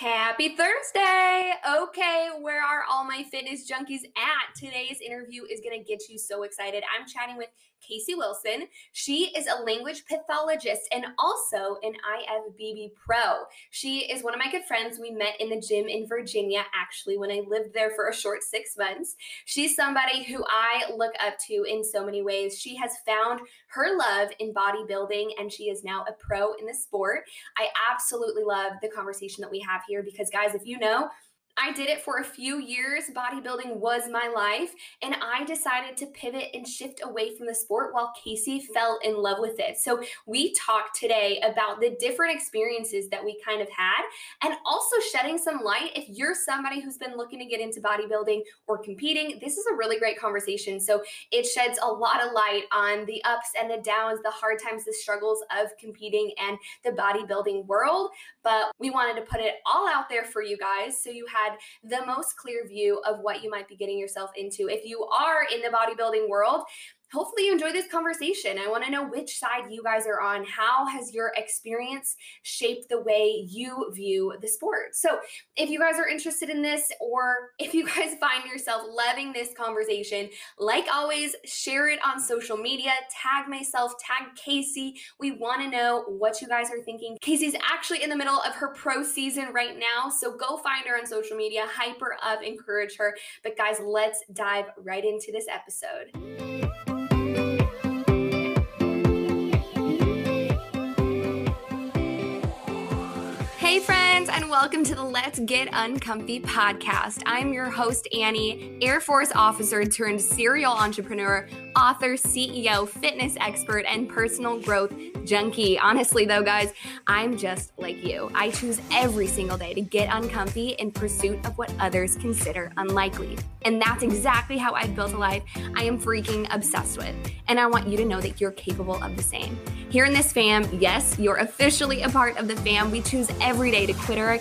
Happy Thursday! Okay, where are all my fitness junkies at? Today's interview is going to get you so excited. I'm chatting with Casey Wilson. She is a language pathologist and also an IFBB pro. She is one of my good friends. We met in the gym in Virginia, actually, when I lived there for a short six months. She's somebody who I look up to in so many ways. She has found her love in bodybuilding and she is now a pro in the sport. I absolutely love the conversation that we have here because, guys, if you know, I did it for a few years. Bodybuilding was my life. And I decided to pivot and shift away from the sport while Casey fell in love with it. So we talked today about the different experiences that we kind of had and also shedding some light. If you're somebody who's been looking to get into bodybuilding or competing, this is a really great conversation. So it sheds a lot of light on the ups and the downs, the hard times, the struggles of competing and the bodybuilding world. But we wanted to put it all out there for you guys so you have had the most clear view of what you might be getting yourself into. If you are in the bodybuilding world, hopefully you enjoy this conversation. I want to know which side you guys are on. How has your experience shaped the way you view the sport? So, if you guys are interested in this, or if you guys find yourself loving this conversation, like always, share it on social media, tag myself, tag Casey. We want to know what you guys are thinking. Casey's actually in the middle of her pro season right now, so go find her on social media, hype her up, encourage her. But, guys, let's dive right into this episode. Welcome to the Let's Get Uncomfy podcast. I'm your host, Annie, Air Force officer turned serial entrepreneur, author, CEO, fitness expert, and personal growth junkie. Honestly, though, guys, I'm just like you. I choose every single day to get uncomfy in pursuit of what others consider unlikely. And that's exactly how I've built a life I am freaking obsessed with. And I want you to know that you're capable of the same. Here in this fam, yes, you're officially a part of the fam. We choose every day to quit our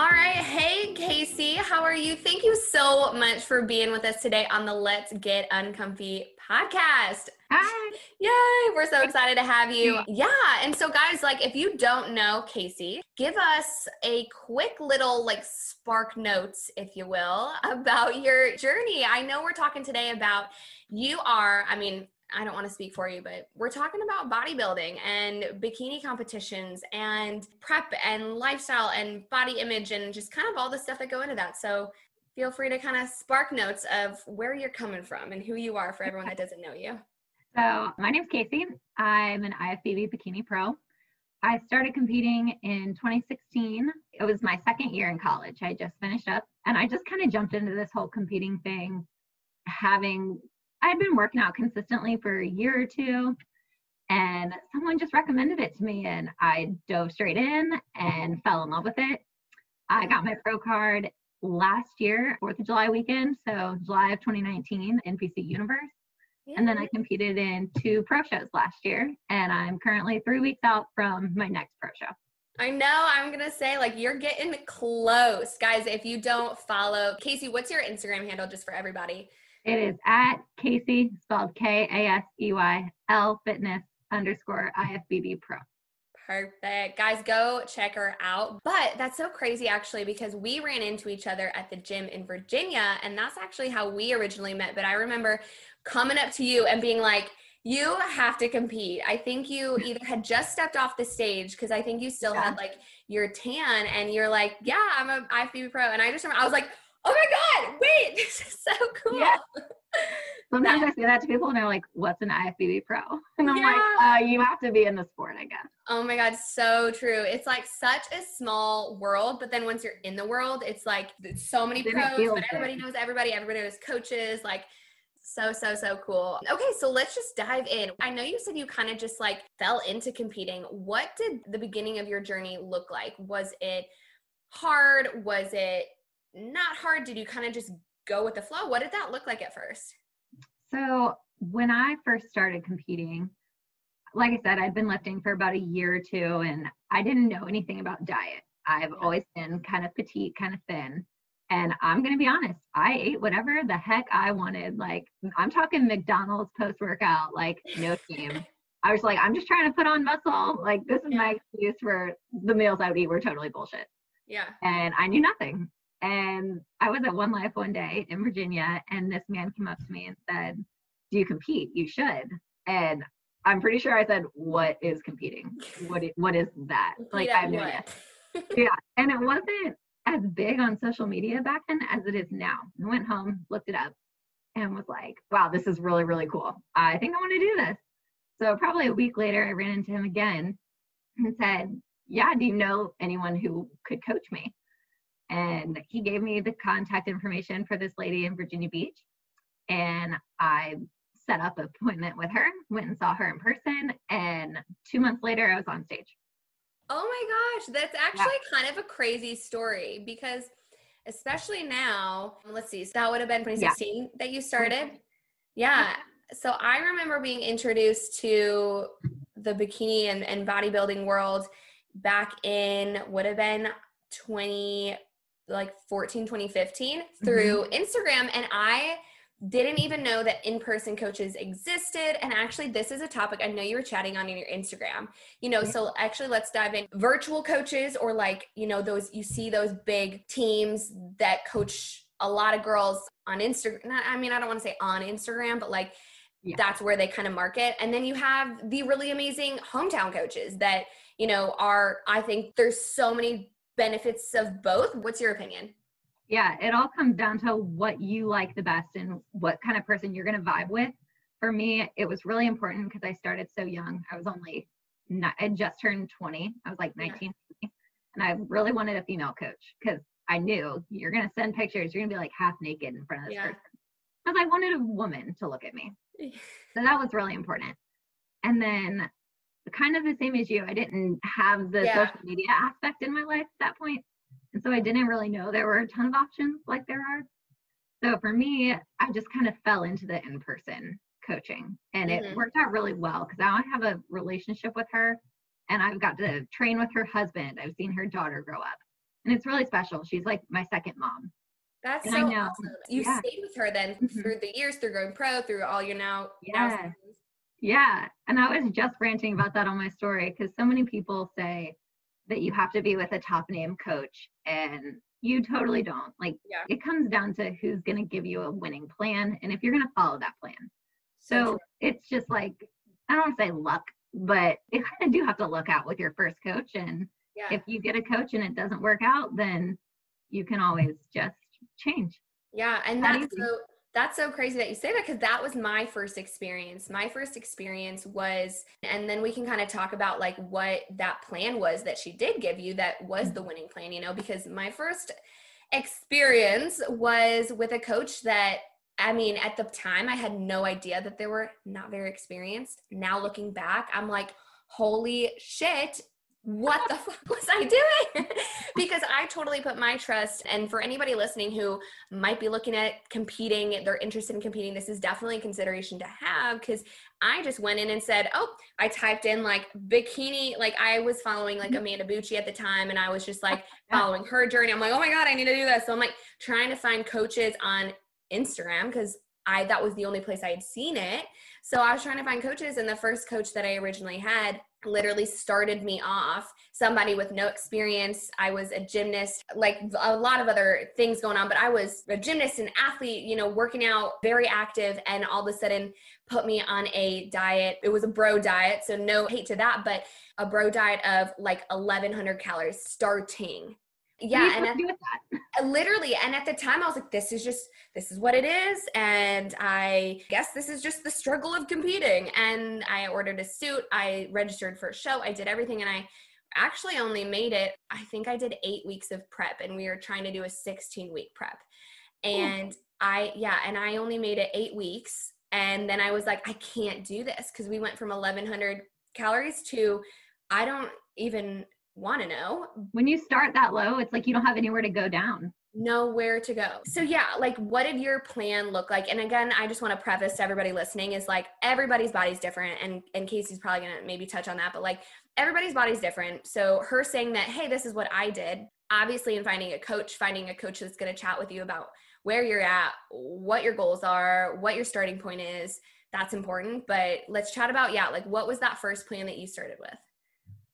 All right. Hey, Casey, how are you? Thank you so much for being with us today on the Let's Get Uncomfy podcast. Hi. Yay. We're so excited to have you. Yeah. And so, guys, like, if you don't know Casey, give us a quick little, like, spark notes, if you will, about your journey. I know we're talking today about you are, I mean, I don't want to speak for you, but we're talking about bodybuilding and bikini competitions and prep and lifestyle and body image and just kind of all the stuff that go into that. So feel free to kind of spark notes of where you're coming from and who you are for everyone that doesn't know you. So my name's Casey. I'm an IFBB bikini pro. I started competing in 2016. It was my second year in college. I just finished up and I just kind of jumped into this whole competing thing having I'd been working out consistently for a year or two, and someone just recommended it to me, and I dove straight in and fell in love with it. I got my pro card last year, 4th of July weekend, so July of 2019, NPC Universe. Yeah. And then I competed in two pro shows last year, and I'm currently three weeks out from my next pro show. I know. I'm going to say, like, you're getting close. Guys, if you don't follow Casey, what's your Instagram handle just for everybody? It is at Casey, spelled K A S E Y L fitness underscore IFBB pro. Perfect. Guys, go check her out. But that's so crazy actually because we ran into each other at the gym in Virginia and that's actually how we originally met. But I remember coming up to you and being like, you have to compete. I think you either had just stepped off the stage because I think you still yeah. had like your tan and you're like, yeah, I'm a IFBB pro. And I just remember I was like, oh my God, wait, this is so cool. Yeah. Sometimes I say that to people and they're like, what's an IFBB pro? And I'm yeah. like, uh, you have to be in the sport, I guess. Oh my God, so true. It's like such a small world, but then once you're in the world, it's like so many pros, but everybody knows everybody, everybody knows coaches. Like So, so, so cool. Okay, so let's just dive in. I know you said you kind of just like fell into competing. What did the beginning of your journey look like? Was it hard? Was it not hard? Did you kind of just go with the flow? What did that look like at first? So, when I first started competing, like I said, I'd been lifting for about a year or two and I didn't know anything about diet. I've always been kind of petite, kind of thin. And I'm going to be honest, I ate whatever the heck I wanted. Like, I'm talking McDonald's post workout, like, no shame. I was like, I'm just trying to put on muscle. Like, this is my excuse for the meals I would eat were totally bullshit. Yeah. And I knew nothing. And I was at One Life one day in Virginia, and this man came up to me and said, Do you compete? You should. And I'm pretty sure I said, What is competing? What is, what is that? Like, I have no idea. yeah. And it wasn't as big on social media back then as it is now. I went home, looked it up, and was like, wow, this is really, really cool. I think I want to do this. So probably a week later, I ran into him again and said, yeah, do you know anyone who could coach me? And he gave me the contact information for this lady in Virginia Beach. And I set up an appointment with her, went and saw her in person. And two months later, I was on stage. Oh my gosh, that's actually yeah. kind of a crazy story because especially now, let's see, so that would have been 2016 yeah. that you started. Yeah. So I remember being introduced to the bikini and, and bodybuilding world back in would have been 20 like 14 2015 through mm-hmm. Instagram and I didn't even know that in-person coaches existed and actually this is a topic i know you were chatting on in your instagram you know so actually let's dive in virtual coaches or like you know those you see those big teams that coach a lot of girls on instagram i mean i don't want to say on instagram but like yeah. that's where they kind of market and then you have the really amazing hometown coaches that you know are i think there's so many benefits of both what's your opinion yeah, it all comes down to what you like the best and what kind of person you're going to vibe with. For me, it was really important because I started so young. I was only not, I just turned 20. I was like 19. Yeah. And I really wanted a female coach because I knew you're going to send pictures, you're going to be like half naked in front of this yeah. person. Because I wanted a woman to look at me. so that was really important. And then, kind of the same as you, I didn't have the yeah. social media aspect in my life at that point. And so I didn't really know there were a ton of options like there are. So for me, I just kind of fell into the in person coaching and mm-hmm. it worked out really well because now I have a relationship with her and I've got to train with her husband. I've seen her daughter grow up and it's really special. She's like my second mom. That's and so awesome. You yeah. stayed with her then mm-hmm. through the years, through going pro, through all your now. Now yeah. And I was just ranting about that on my story because so many people say, that you have to be with a top name coach and you totally don't like yeah. it comes down to who's going to give you a winning plan and if you're going to follow that plan so, so it's just like i don't want to say luck but you kind of do have to look out with your first coach and yeah. if you get a coach and it doesn't work out then you can always just change yeah and that's so that's so crazy that you say that because that was my first experience. My first experience was, and then we can kind of talk about like what that plan was that she did give you that was the mm-hmm. winning plan, you know, because my first experience was with a coach that I mean, at the time, I had no idea that they were not very experienced. Now looking back, I'm like, holy shit, what the fuck was I doing? because I totally put my trust. And for anybody listening who might be looking at competing, they're interested in competing, this is definitely a consideration to have because I just went in and said, oh, I typed in like bikini. Like I was following like mm-hmm. Amanda Bucci at the time and I was just like following her journey. I'm like, oh my God, I need to do this. So I'm like trying to find coaches on Instagram because I that was the only place I had seen it. So I was trying to find coaches, and the first coach that I originally had literally started me off somebody with no experience. I was a gymnast like a lot of other things going on but i was a gymnast and athlete you know working out very active and all of a sudden put me on a diet. It was a bro diet so no hate to that but a bro diet of like 1100 calories starting yeah and at, uh, literally and at the time i was like this is just this is what it is and i guess this is just the struggle of competing and i ordered a suit i registered for a show i did everything and i actually only made it i think i did eight weeks of prep and we were trying to do a 16 week prep and Ooh. I, yeah, and I only made it eight weeks. And then I was like, I can't do this because we went from 1100 calories to I don't even want to know. When you start that low, it's like you don't have anywhere to go down. Nowhere to go. So, yeah, like what did your plan look like? And again, I just want to preface to everybody listening is like everybody's body's different. And, and Casey's probably going to maybe touch on that, but like everybody's body's different. So, her saying that, hey, this is what I did, obviously, in finding a coach, finding a coach that's going to chat with you about where you're at, what your goals are, what your starting point is, that's important. But let's chat about, yeah, like what was that first plan that you started with?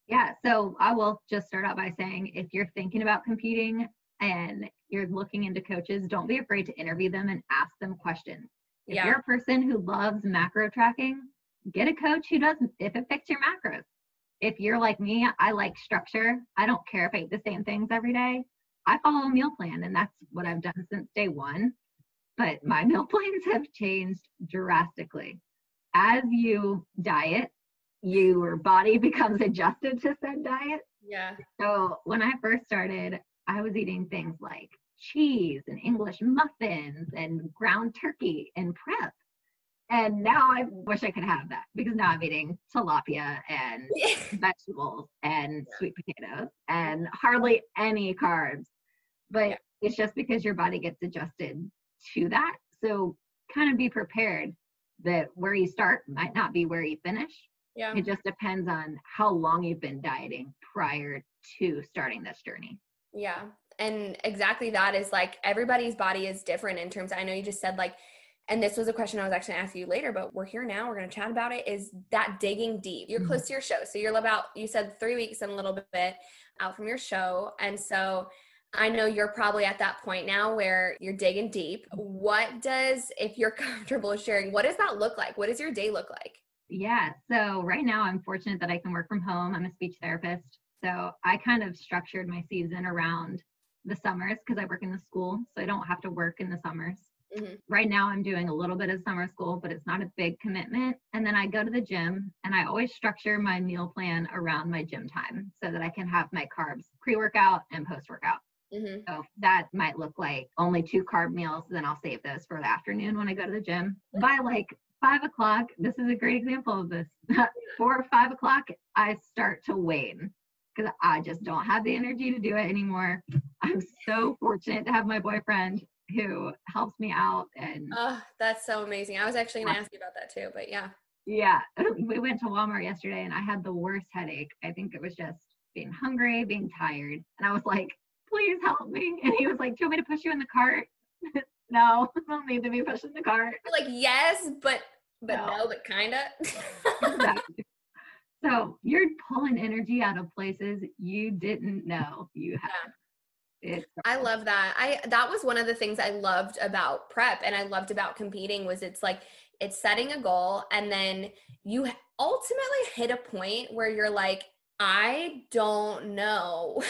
Yeah, so I will just start out by saying if you're thinking about competing and you're looking into coaches, don't be afraid to interview them and ask them questions. If yeah. you're a person who loves macro tracking, get a coach who does if it fits your macros. If you're like me, I like structure. I don't care if I eat the same things every day. I follow a meal plan and that's what I've done since day one. But my meal plans have changed drastically. As you diet, your body becomes adjusted to said diet. Yeah. So when I first started, I was eating things like cheese and English muffins and ground turkey and prep. And now I wish I could have that because now I'm eating tilapia and vegetables and sweet potatoes and hardly any carbs. But yeah. it's just because your body gets adjusted to that. So kind of be prepared that where you start might not be where you finish. Yeah. It just depends on how long you've been dieting prior to starting this journey. Yeah. And exactly that is like everybody's body is different in terms of, I know you just said like and this was a question I was actually going to ask you later, but we're here now. We're going to chat about it. Is that digging deep? You're mm-hmm. close to your show. So you're about, you said three weeks and a little bit out from your show. And so I know you're probably at that point now where you're digging deep. What does, if you're comfortable sharing, what does that look like? What does your day look like? Yeah. So right now I'm fortunate that I can work from home. I'm a speech therapist. So I kind of structured my season around the summers because I work in the school. So I don't have to work in the summers. Mm-hmm. Right now I'm doing a little bit of summer school, but it's not a big commitment. And then I go to the gym and I always structure my meal plan around my gym time so that I can have my carbs pre workout and post workout. Mm-hmm. So that might look like only two carb meals. Then I'll save those for the afternoon when I go to the gym. By like five o'clock, this is a great example of this. Four or five o'clock, I start to wane because I just don't have the energy to do it anymore. I'm so fortunate to have my boyfriend who helps me out and oh that's so amazing i was actually going to ask you about that too but yeah yeah we went to walmart yesterday and i had the worst headache i think it was just being hungry being tired and i was like please help me. And he was like, Do you want me to push you in the cart? No, I don't need to be pushing the cart. Like, yes, but but no, no but kinda. exactly. So you're pulling energy out of places you didn't know you had. Yeah. I love that. I that was one of the things I loved about prep and I loved about competing was it's like it's setting a goal and then you ultimately hit a point where you're like I don't know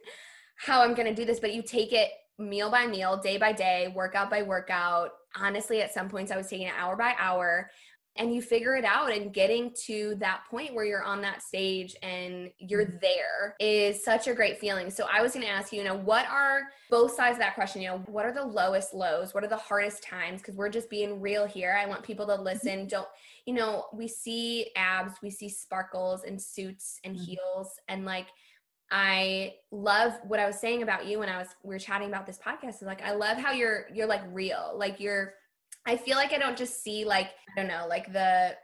how I'm going to do this, but you take it meal by meal, day by day, workout by workout. Honestly, at some points, I was taking it hour by hour and you figure it out and getting to that point where you're on that stage and you're mm-hmm. there is such a great feeling so i was going to ask you you know what are both sides of that question you know what are the lowest lows what are the hardest times because we're just being real here i want people to mm-hmm. listen don't you know we see abs we see sparkles and suits and mm-hmm. heels and like I love what I was saying about you when I was we were chatting about this podcast is like I love how you're you're like real. Like you're I feel like I don't just see like I don't know, like the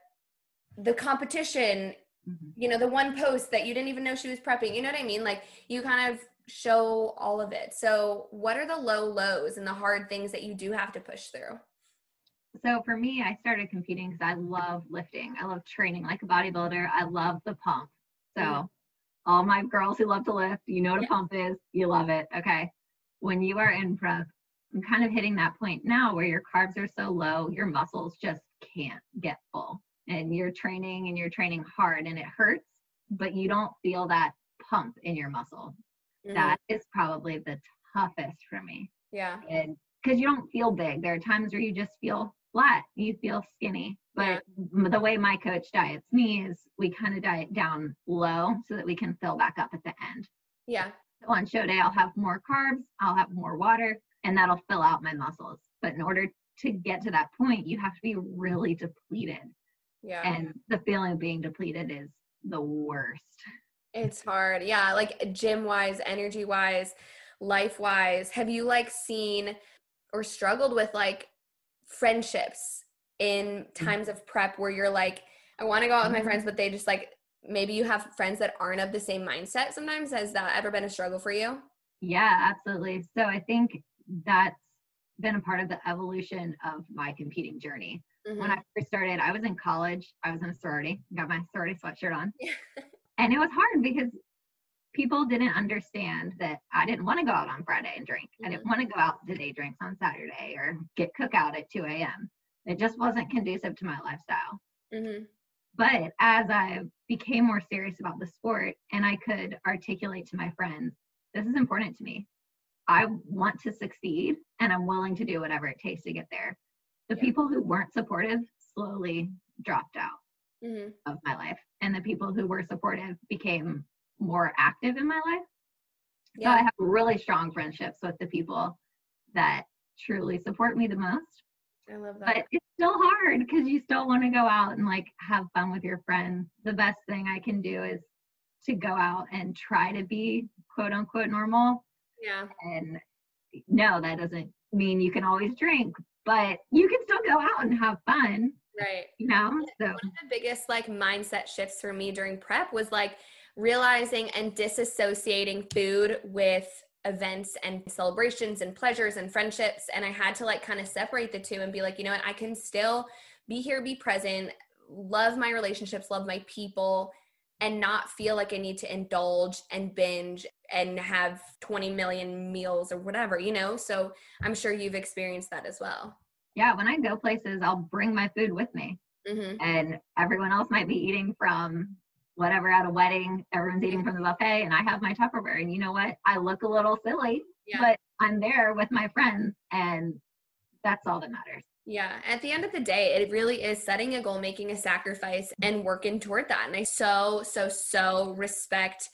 the competition, mm-hmm. you know, the one post that you didn't even know she was prepping. You know what I mean? Like you kind of show all of it. So, what are the low lows and the hard things that you do have to push through? So for me, I started competing because I love lifting. I love training like a bodybuilder. I love the pump. So mm-hmm all my girls who love to lift, you know what a pump is, you love it. Okay. When you are in prep, I'm kind of hitting that point now where your carbs are so low, your muscles just can't get full. And you're training and you're training hard and it hurts, but you don't feel that pump in your muscle. Mm-hmm. That is probably the toughest for me. Yeah. And because you don't feel big. There are times where you just feel flat, you feel skinny. But the way my coach diets me is we kind of diet down low so that we can fill back up at the end. Yeah. So on show day, I'll have more carbs, I'll have more water, and that'll fill out my muscles. But in order to get to that point, you have to be really depleted. Yeah. And the feeling of being depleted is the worst. It's hard. Yeah. Like gym wise, energy wise, life wise. Have you like seen or struggled with like friendships in Mm. times of prep where you're like, I want to go out with my Mhm. friends, but they just like, maybe you have friends that aren't of the same mindset sometimes. Has that ever been a struggle for you? Yeah, absolutely. So I think that's been a part of the evolution of my competing journey. When Mhm. I first started, I was in college, I was in a sorority, got my sorority sweatshirt on. And it was hard because people didn't understand that I didn't want to go out on Friday and drink. I didn't Mhm. want to go out to day drinks on Saturday or get cookout at 2 a.m. It just wasn't conducive to my lifestyle. Mhm. But as I became more serious about the sport and I could articulate to my friends, this is important to me. I want to succeed and I'm willing to do whatever it takes to get there. The Yeah. people who weren't supportive slowly dropped out Mhm. of my life, and the people who were supportive became more active in my life. So I have really strong friendships with the people that truly support me the most I love that. but it's still hard because you still want to go out and like have fun with your friends. The best thing I can do is to go out and try to be quote unquote normal. yeah. And no, that doesn't mean you can always drink, but you can still go out and have fun, Right. you know? So one of the biggest like mindset shifts for me during prep was like realizing and disassociating food with events and celebrations and pleasures and friendships and i had to like kind of separate the two and be like you know what i can still be here be present love my relationships love my people and not feel like i need to indulge and binge and have 20 million meals or whatever you know so i'm sure you've experienced that as well yeah, when I go places, I'll bring my food with me. mm-hmm. And everyone else might be eating from whatever at a wedding. Everyone's eating from the buffet, and I have my Tupperware. And you know what? I look a little silly, Yeah. but I'm there with my friends, and that's all that matters. Yeah, at the end of the day, it really is setting a goal, making a sacrifice, and working toward that. And I so, so, so respect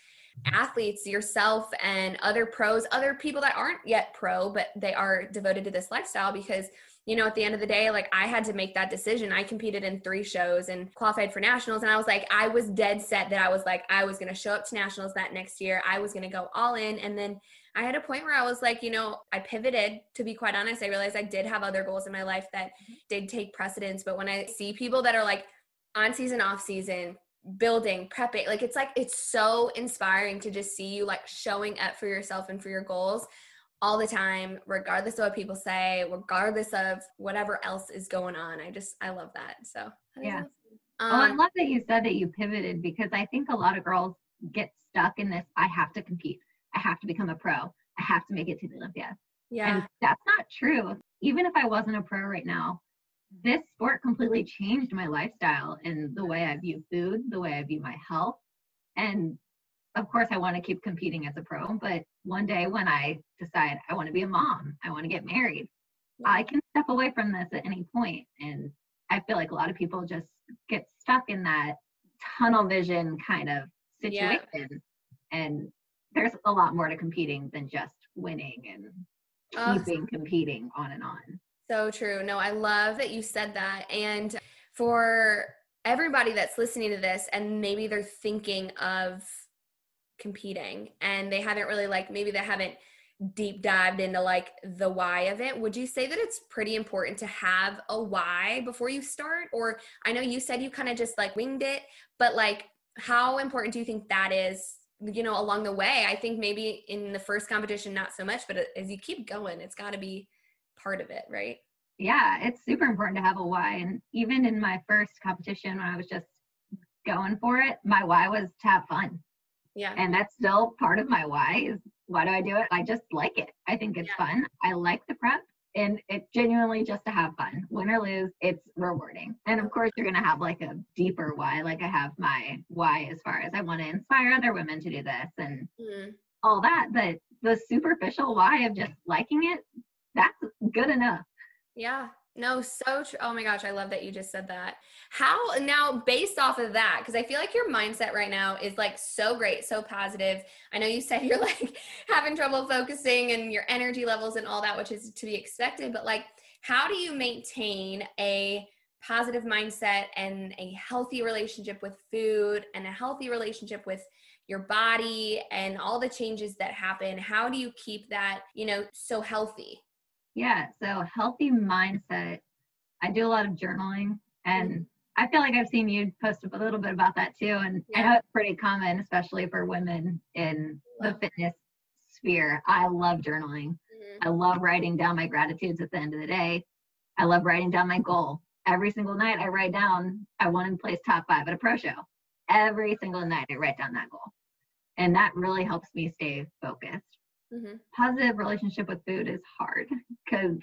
athletes, yourself, and other pros, other people that aren't yet pro, but they are devoted to this lifestyle because. You know, at the end of the day, like I had to make that decision. I competed in three shows and qualified for nationals. And I was like, I was dead set that I was like, I was going to show up to nationals that next year. I was going to go all in. And then I had a point where I was like, you know, I pivoted to be quite honest. I realized I did have other goals in my life that mm-hmm. did take precedence. But when I see people that are like on season, off season, building, prepping, like it's like it's so inspiring to just see you like showing up for yourself and for your goals all the time, regardless of what people say, regardless of whatever else is going on. I just I love that. So that is Yeah. awesome. oh, I Um, love that you said that you pivoted because I think a lot of girls get stuck in this I have to compete, I have to become a pro, I have to make it to the Olympia. yeah. And that's not true. Even if I wasn't a pro right now, this sport completely changed my lifestyle and the way I view food, the way I view my health. And of course, I want to keep competing as a pro, but one day when I decide I want to be a mom, I want to get married, I can step away from this at any point. And I feel like a lot of people just get stuck in that tunnel vision kind of Yeah. situation. And there's a lot more to competing than just winning and keeping competing on and on. So true. No, I love that you said that. And for everybody that's listening to this and maybe they're thinking of competing and they haven't really like maybe they haven't deep dived into like the why of it would you say that it's pretty important to have a why before you start or i know you said you kind of just like winged it but like how important do you think that is you know along the way i think maybe in the first competition not so much but as you keep going it's got to be part of it right Yeah, it's super important to have a why. And even in my first competition, when I was just going for it, my why was to have fun. Yeah And that's still part of my why is why do I do it? I just like it. I think it's Yeah. fun. I like the prep. And it's genuinely just to have fun. Win or lose, it's rewarding. And of course, you're going to have like a deeper why. Like I have my why as far as I want to inspire other women to do this and Mhm. all that. But the superficial why of just liking it, that's good enough. Yeah. No, so true. Oh my gosh, I love that you just said that. How now, based off of that, because I feel like your mindset right now is like so great, so positive. I know you said you're like having trouble focusing and your energy levels and all that, which is to be expected, but like, how do you maintain a positive mindset and a healthy relationship with food and a healthy relationship with your body and all the changes that happen how do you keep that you know so healthy yeah so healthy mindset. I do a lot of journaling and i feel like i've seen you post a little bit about that too and yeah. i know it's pretty common especially for women in the fitness sphere. I love journaling. Mm-hmm. i love writing down my gratitudes at the end of the day. I love writing down my goal. Every single night i write down i want to place top five at a pro show. Every single night i write down that goal and that really helps me stay focused mm-hmm. positive relationship with food is hard because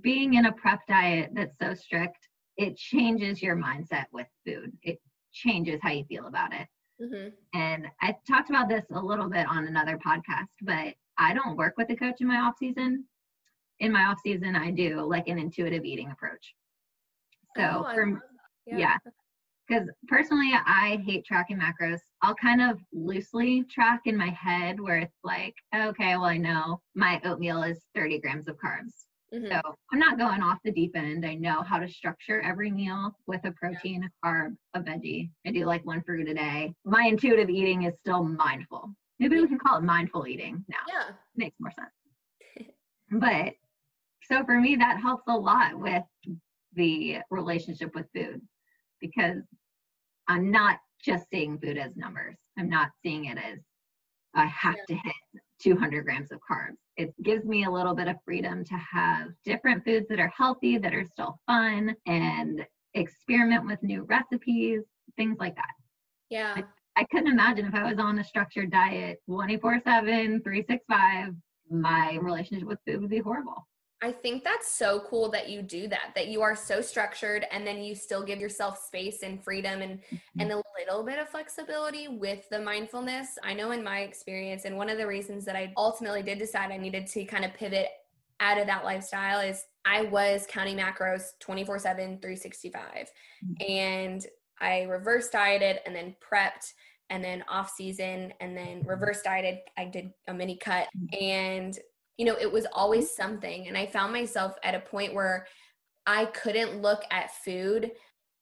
being in a prep diet that's so strict it changes your mindset with food. It changes how you feel about it. Mm-hmm. and i talked about this a little bit on another podcast but i don't work with a coach in my off season. In my off season i do like an intuitive eating approach. So oh, for yeah, yeah. Because personally i hate tracking macros i'll kind of loosely track in my head where it's like okay well i know my oatmeal is 30 grams of carbs. Mm-hmm. so i'm not going off the deep end. I know how to structure every meal with a protein a carb a veggie. I do like one fruit a day. My intuitive eating is still mindful. Maybe we can call it mindful eating now. Yeah. Makes more sense. But so for me that helps a lot with the relationship with food because I'm not just seeing food as numbers. I'm not seeing it as I have yeah. to hit 200 grams of carbs. It gives me a little bit of freedom to have different foods that are healthy, that are still fun, and experiment with new recipes, things like that. Yeah. I, I couldn't imagine if I was on a structured diet 24 7, 365, my relationship with food would be horrible. I think that's so cool that you do that, that you are so structured and then you still give yourself space and freedom and mm-hmm. and a little bit of flexibility with the mindfulness. I know in my experience and one of the reasons that I ultimately did decide I needed to kind of pivot out of that lifestyle is I was counting macros 24/7 365 mm-hmm. and I reverse dieted and then prepped and then off season and then reverse dieted. I did a mini cut mm-hmm. and you know, it was always mm-hmm. something. And I found myself at a point where I couldn't look at food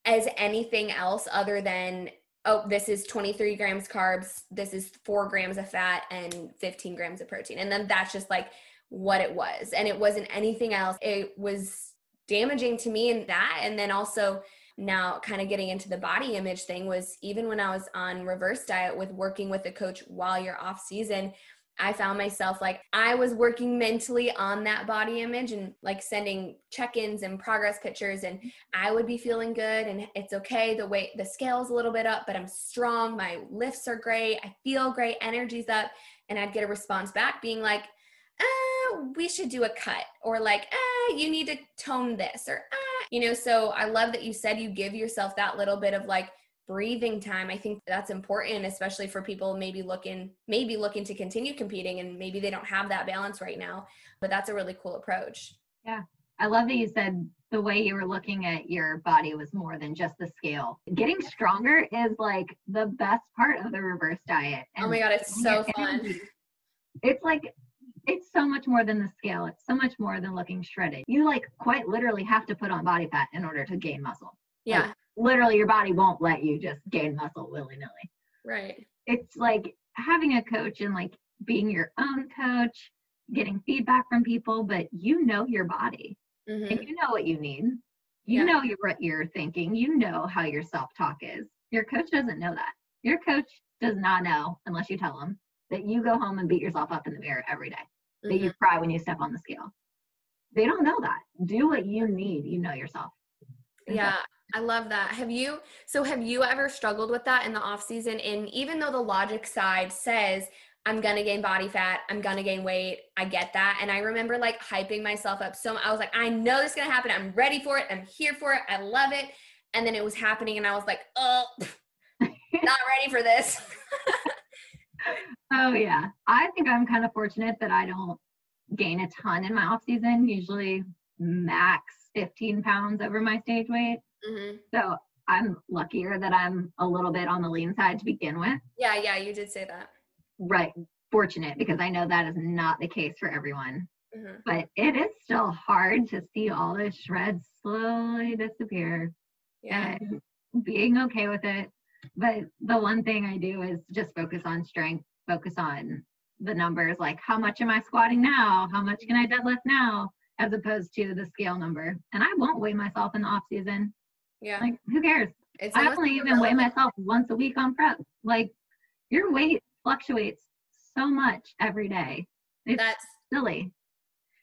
as anything else other than, oh, this is 23 grams carbs, this is four grams of fat, and 15 grams of protein. And then that's just like what it was. And it wasn't anything else. It was damaging to me in that. And then also, now kind of getting into the body image thing was even when I was on reverse diet with working with a coach while you're off season, I found myself like I was working mentally on that body image and like sending check-ins and progress pictures and I would be feeling good and it's okay the weight the scale's a little bit up but I'm strong my lifts are great I feel great energy's up and I'd get a response back being like uh, we should do a cut or like ah, you need to tone this or ah, you know so I love that you said you give yourself that little bit of like breathing time i think that's important especially for people maybe looking maybe looking to continue competing and maybe they don't have that balance right now but that's a really cool approach. Yeah. I love that you said the way you were looking at your body was more than just the scale. Getting stronger is like the best part of the reverse diet. Oh and oh my god it's so fun. it's like it's so much more than the scale. It's so much more than looking shredded. You like quite literally have to put on body fat in order to gain muscle. Yeah. like, literally your body won't let you just gain muscle willy-nilly. Right. It's like having a coach and like being your own coach getting feedback from people but you know your body mm-hmm. and you know what you need. You yeah. know what you're thinking. You know how your self-talk is. Your coach doesn't know that. Your coach does not know unless you tell them that you go home and beat yourself up in the mirror every day, mm-hmm. that you mm-hmm. cry when you step on the scale. They don't know that. Do what you need. You know yourself. Yeah I love that. Have you so have you ever struggled with that in the off season? And even though the logic side says I'm gonna gain body fat, I'm gonna gain weight, I get that. And I remember like hyping myself up so I was like, I know this is gonna happen. I'm ready for it. I'm here for it. I love it. And then it was happening, and I was like, oh, not ready for this. oh yeah, I think I'm kind of fortunate that I don't gain a ton in my off season. Usually max 15 pounds over my stage weight. Mm-hmm. So I'm luckier that I'm a little bit on the lean side to begin with. Yeah, yeah, you did say that. Right. Fortunate because I know that is not the case for everyone. mm-hmm. but it is still hard to see all the shreds slowly disappear yeah. and being okay with it. But the one thing I do is just focus on strength, focus on the numbers like how much am I squatting now? How much can I deadlift now? As opposed to the scale number. And I won't weigh myself in the off season. Yeah. Like who cares? It's I only even weigh myself once a week on prep. Like your weight fluctuates so much every day. It's That's silly.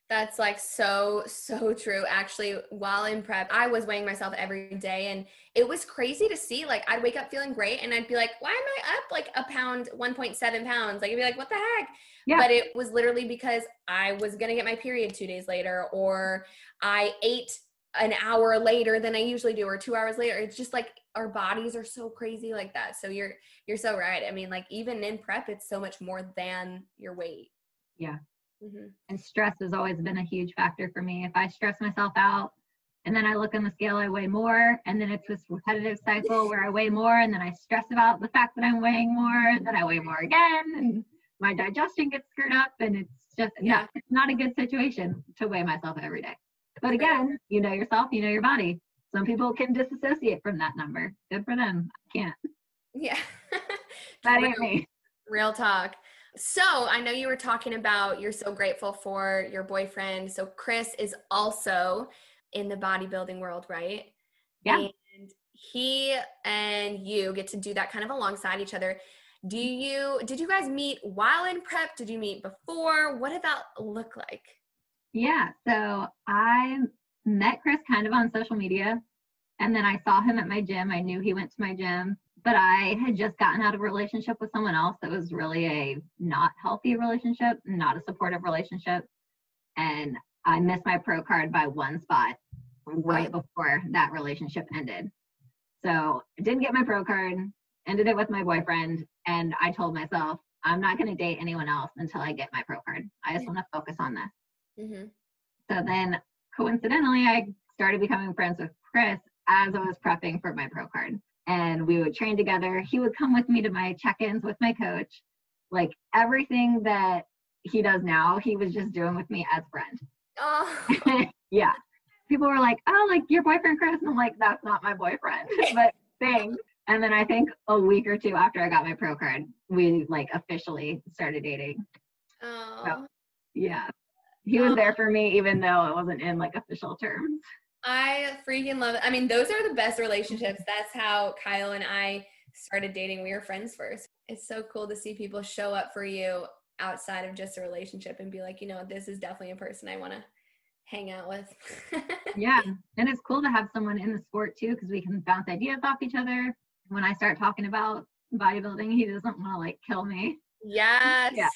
That's like so, so true. Actually, while in prep, I was weighing myself every day and it was crazy to see. Like, I'd wake up feeling great and I'd be like, why am I up like a pound, 1.7 pounds? Like, I'd be like, what the heck? Yeah. But it was literally because I was going to get my period two days later or I ate an hour later than I usually do or two hours later. It's just like our bodies are so crazy like that. So you're, you're so right. I mean, like, even in prep, it's so much more than your weight. Yeah. Mm-hmm. And stress has always been a huge factor for me. If I stress myself out and then I look on the scale, I weigh more. And then it's this repetitive cycle where I weigh more and then I stress about the fact that I'm weighing more, and then I weigh more again. And my digestion gets screwed up. And it's just, yeah, it's not a good situation to weigh myself every day. But again, you know yourself, you know your body. Some people can disassociate from that number. Good for them. I can't. Yeah. that ain't me. Real talk. So I know you were talking about you're so grateful for your boyfriend. So Chris is also in the bodybuilding world, right? Yeah. And he and you get to do that kind of alongside each other. Do you did you guys meet while in prep? Did you meet before? What did that look like? Yeah, so I met Chris kind of on social media and then I saw him at my gym. I knew he went to my gym but I had just gotten out of a relationship with someone else that was really a not healthy relationship, not a supportive relationship. And I missed my pro card by one spot right before that relationship ended. So I didn't get my pro card, ended it with my boyfriend, and I told myself, I'm not going to date anyone else until I get my pro card. I just want to focus on this. Mm-hmm. So then, coincidentally, I started becoming friends with Chris as I was prepping for my pro card and we would train together. He would come with me to my check-ins with my coach. Like everything that he does now, he was just doing with me as friend. Oh. yeah. People were like, "Oh, like your boyfriend Chris," and I'm like, "That's not my boyfriend." but thanks. And then I think a week or two after I got my pro card, we like officially started dating. Oh. So, yeah. He was there for me even though it wasn't in like official terms. I freaking love it. I mean, those are the best relationships. That's how Kyle and I started dating. We were friends first. It's so cool to see people show up for you outside of just a relationship and be like, you know, this is definitely a person I want to hang out with. yeah. And it's cool to have someone in the sport too, because we can bounce ideas off each other. When I start talking about bodybuilding, he doesn't want to like kill me. Yes. Yeah.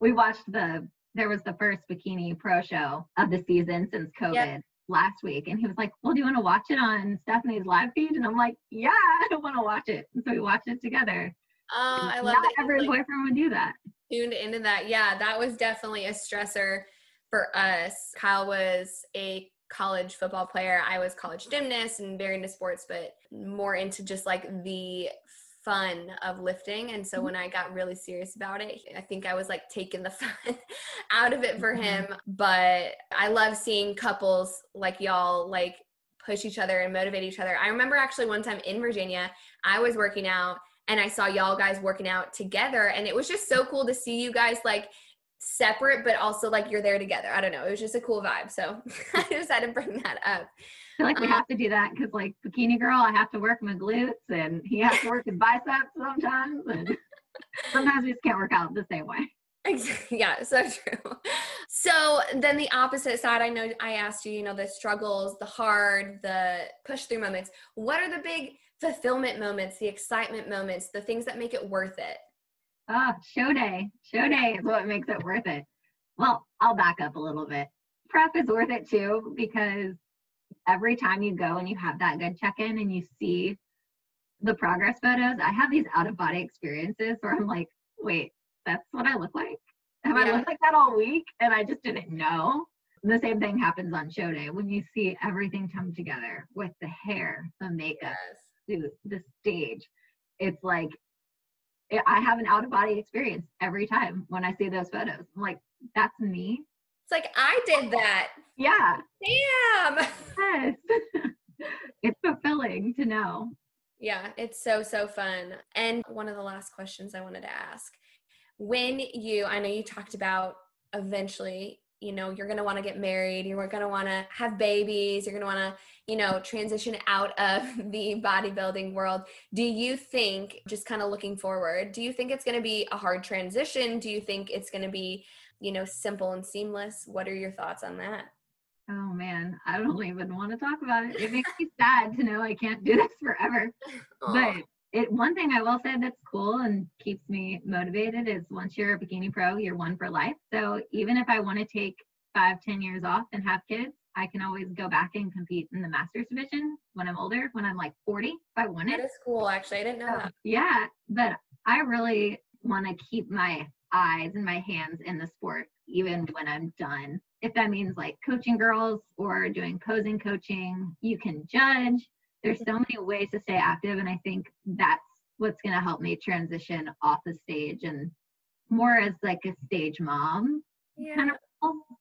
We watched the, there was the first bikini pro show of the season since COVID. Yep last week and he was like, Well, do you want to watch it on Stephanie's live feed? And I'm like, Yeah, I don't want to watch it. And so we watched it together. Oh, I love Not that. every like, boyfriend would do that. Tuned into that. Yeah, that was definitely a stressor for us. Kyle was a college football player. I was college gymnast and very into sports, but more into just like the fun of lifting. And so mm-hmm. when I got really serious about it, I think I was like taking the fun out of it for mm-hmm. him. But I love seeing couples like y'all like push each other and motivate each other. I remember actually one time in Virginia, I was working out and I saw y'all guys working out together. And it was just so cool to see you guys like separate, but also like you're there together. I don't know. It was just a cool vibe. So I just had to bring that up I feel like we uh, have to do that because like bikini girl, I have to work my glutes and he has to work his biceps sometimes. And sometimes we just can't work out the same way. Yeah, so true. So then the opposite side, I know I asked you, you know, the struggles, the hard, the push through moments. What are the big fulfillment moments, the excitement moments, the things that make it worth it? Ah, oh, show day. Show day is what makes it worth it. Well, I'll back up a little bit. Prep is worth it too because every time you go and you have that good check in and you see the progress photos, I have these out of body experiences where I'm like, wait, that's what I look like? Have yeah. I looked like that all week and I just didn't know? The same thing happens on show day when you see everything come together with the hair, the makeup, yes. suit, the stage. It's like I have an out of body experience every time when I see those photos. I'm like, that's me. It's like I did that. Yeah. Damn. Yes. it's fulfilling to know. Yeah, it's so, so fun. And one of the last questions I wanted to ask when you, I know you talked about eventually, you know, you're going to want to get married, you're going to want to have babies, you're going to want to, you know, transition out of the bodybuilding world. Do you think, just kind of looking forward, do you think it's going to be a hard transition? Do you think it's going to be, you know, simple and seamless? What are your thoughts on that? Oh man, I don't even want to talk about it. It makes me sad to know I can't do this forever. Aw. But it one thing I will say that's cool and keeps me motivated is once you're a bikini pro, you're one for life. So even if I want to take five, ten years off and have kids, I can always go back and compete in the masters division when I'm older, when I'm like 40, if I want that it. is cool, actually. I didn't know So, that. yeah, but I really want to keep my eyes and my hands in the sport even when I'm done. If that means like coaching girls or doing posing coaching, you can judge. There's so many ways to stay active, and I think that's what's going to help me transition off the stage and more as like a stage mom Yeah. kind of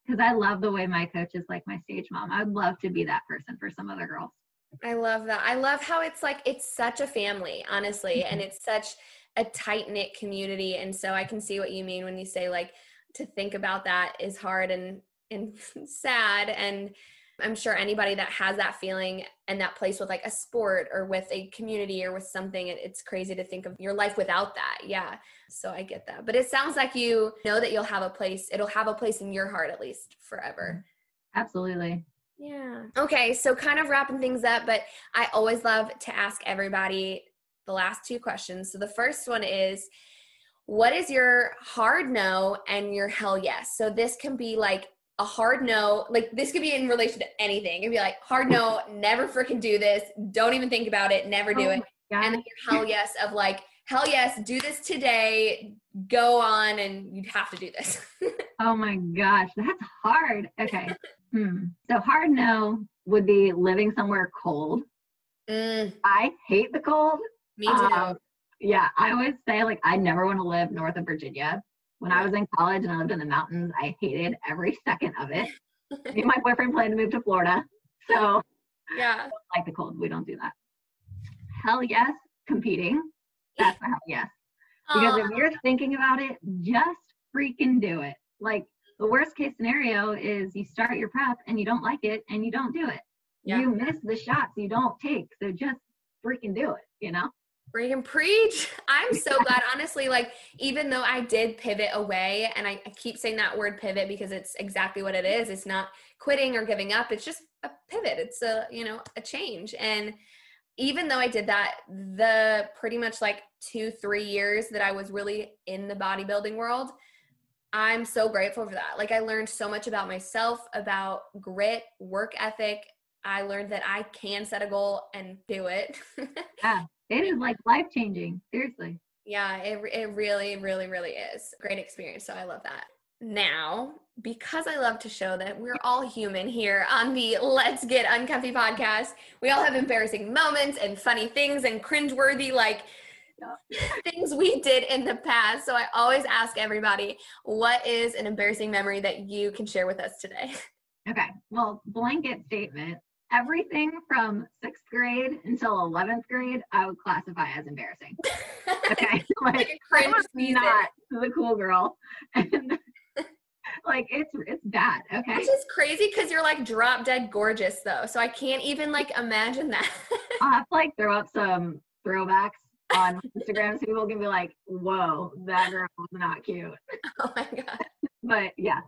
because I love the way my coach is like my stage mom. I'd love to be that person for some other girls. I love that. I love how it's like it's such a family, honestly, mm-hmm. and it's such a tight knit community. And so I can see what you mean when you say like to think about that is hard and and sad. And I'm sure anybody that has that feeling and that place with like a sport or with a community or with something, it, it's crazy to think of your life without that. Yeah. So I get that. But it sounds like you know that you'll have a place. It'll have a place in your heart at least forever. Mm-hmm. Absolutely. Yeah. Okay, so kind of wrapping things up, but I always love to ask everybody the last two questions. So the first one is what is your hard no and your hell yes? So this can be like a hard no, like this could be in relation to anything. It'd be like hard no, never freaking do this, don't even think about it, never do Oh it. And then your hell yes of like, hell yes, do this today, go on and you'd have to do this. Oh my gosh, that's hard. Okay. Hmm. So hard no would be living somewhere cold. Mm, I hate the cold. me too. Um, yeah, I always say like I never want to live north of Virginia. When I was in college and I lived in the mountains, I hated every second of it. Me and my boyfriend planned to move to Florida, so yeah. like the cold. We don't do that. Hell yes, competing. That's a hell yes. Because if you're thinking about it, just freaking do it. Like the worst case scenario is you start your prep and you don't like it and you don't do it. Yeah. You miss the shots you don't take. So just freaking do it, you know? Freaking preach. I'm so glad, honestly, like, even though I did pivot away, and I, I keep saying that word pivot because it's exactly what it is. It's not quitting or giving up. It's just a pivot. It's a, you know, a change. And even though I did that, the pretty much like two, three years that I was really in the bodybuilding world, I'm so grateful for that. Like, I learned so much about myself, about grit, work ethic. I learned that I can set a goal and do it. Yeah. It is like life changing. Seriously. Yeah, it, it really, really, really is. Great experience. So I love that. Now, because I love to show that we're all human here on the Let's Get Uncomfy podcast, we all have embarrassing moments and funny things and cringeworthy, like, things we did in the past. So I always ask everybody, what is an embarrassing memory that you can share with us today? Okay. Well, blanket statement. Everything from sixth grade until 11th grade, I would classify as embarrassing. Okay. like I cringe was not the cool girl. And like, it's, it's bad. Okay. Which is crazy because you're like drop dead gorgeous though. So I can't even like imagine that. I'll have to like throw up some throwbacks on Instagram so people can be like, whoa, that girl was not cute. oh my God. But yeah.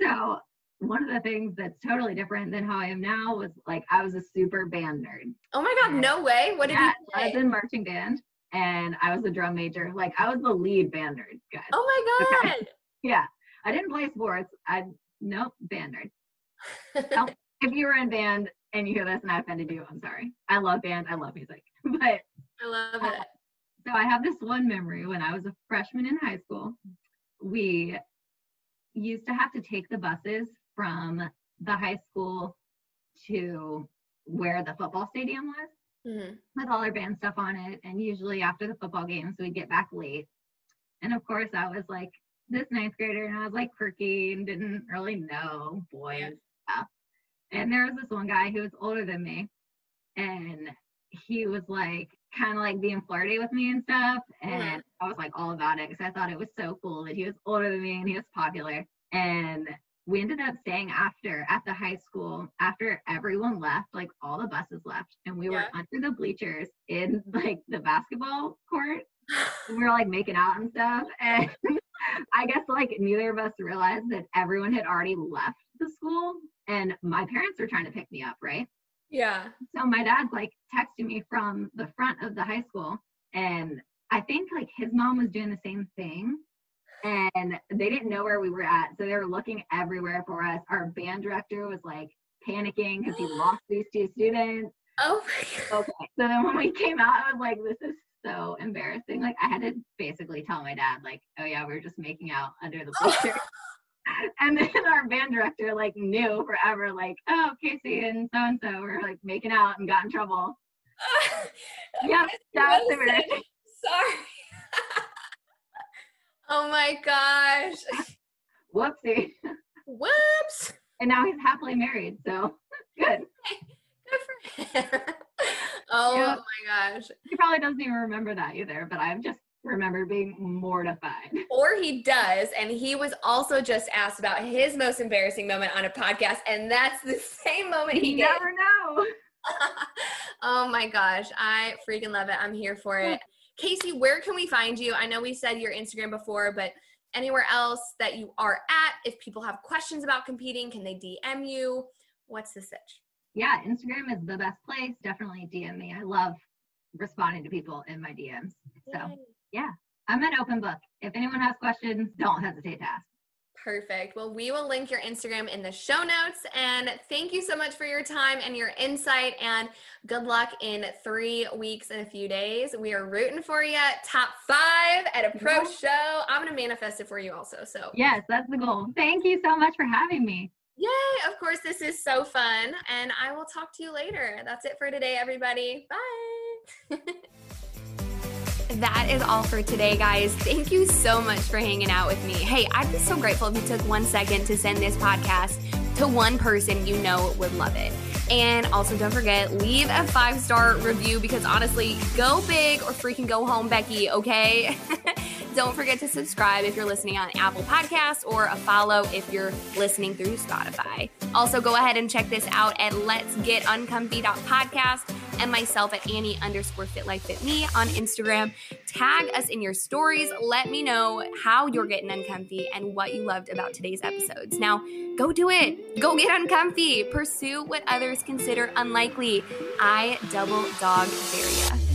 So one of the things that's totally different than how I am now was like I was a super band nerd. Oh my God. No way. What did yeah, you so I was play? in marching band and I was a drum major. Like I was the lead band nerd, guys. Oh my Okay. God. Yeah. I didn't play sports. I nope, band nerd. Nope. if you were in band and you hear this and I offended you, I'm sorry. I love band, I love music. But I love Uh, it. So I have this one memory when I was a freshman in high school. We used to have to take the buses from the high school to where the football stadium was Mhm. with all our band stuff on it. And usually after the football games, we'd get back late. And of course, I was like this ninth grader and I was like quirky and didn't really know boys stuff. And there was this one guy who was older than me and he was like kind of like being flirty with me and stuff. And mm-hmm. I was like all about it because I thought it was so cool that he was older than me and he was popular. And we ended up staying after at the high school after everyone left, like all the buses left, and we yeah. were under the bleachers in like the basketball court. we were like making out and stuff. And I guess like neither of us realized that everyone had already left the school and my parents were trying to pick me up, right? Yeah. So my dad's like texting me from the front of the high school and I think like his mom was doing the same thing and they didn't know where we were at. So they were looking everywhere for us. Our band director was like panicking because he lost these two students. Oh Okay. So then when we came out, I was like, this is so embarrassing. Like I had to basically tell my dad, like, oh yeah, we were just making out under the bleachers. and then our band director like knew forever, like, oh, Casey and so and so were like making out and got in trouble. yeah, that's embarrassing. Sorry. Oh my gosh. Whoopsie. Whoops. And now he's happily married, so good. Good for him. oh my gosh. He probably doesn't even remember that either, but I've just remember being mortified. Or he does. And he was also just asked about his most embarrassing moment on a podcast. And that's the same moment he You never know. oh my gosh. I freaking love it. I'm here for it. Casey, where can we find you? I know we said your Instagram before, but anywhere else that you are at, if people have questions about competing, can they DM you? What's the sitch? Yeah, Instagram is the best place. Definitely DM me. I love responding to people in my DMs. So Yay yeah, I'm an open book. If anyone has questions, don't hesitate to ask. Perfect. Well, we will link your Instagram in the show notes. And thank you so much for your time and your insight. And good luck in three weeks and a few days. We are rooting for you. Top five at a pro show. I'm going to manifest it for you also. So, yes, that's the goal. Thank you so much for having me. Yay. Of course, this is so fun. And I will talk to you later. That's it for today, everybody. Bye. that is all for today, guys. Thank you so much for hanging out with me. Hey, I'd be so grateful if you took one second to send this podcast to one person you know would love it. And also, don't forget, leave a five star review because honestly, go big or freaking go home, Becky, okay? don't forget to subscribe if you're listening on Apple Podcasts or a follow if you're listening through Spotify. Also, go ahead and check this out at Let's Get Uncomfy.podcast and myself at Annie underscore fit like fit me on Instagram. Tag us in your stories. Let me know how you're getting uncomfy and what you loved about today's episodes. Now, go do it. Go get uncomfy. Pursue what others consider unlikely. I double dog dare ya.